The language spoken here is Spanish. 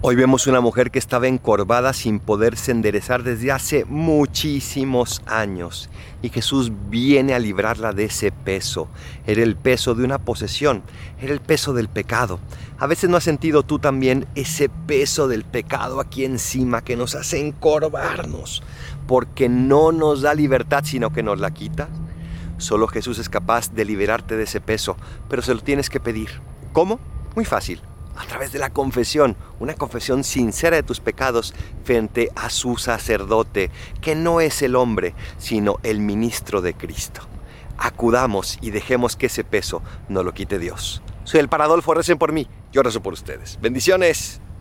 Hoy vemos una mujer que estaba encorvada sin poderse enderezar desde hace muchísimos años y Jesús viene a librarla de ese peso. Era el peso de una posesión, era el peso del pecado. A veces no has sentido tú también ese peso del pecado aquí encima que nos hace encorvarnos porque no nos da libertad sino que nos la quita. Solo Jesús es capaz de liberarte de ese peso, pero se lo tienes que pedir. ¿Cómo? Muy fácil a través de la confesión, una confesión sincera de tus pecados frente a su sacerdote, que no es el hombre, sino el ministro de Cristo. Acudamos y dejemos que ese peso no lo quite Dios. Soy el Paradolfo, recen por mí, yo rezo por ustedes. Bendiciones.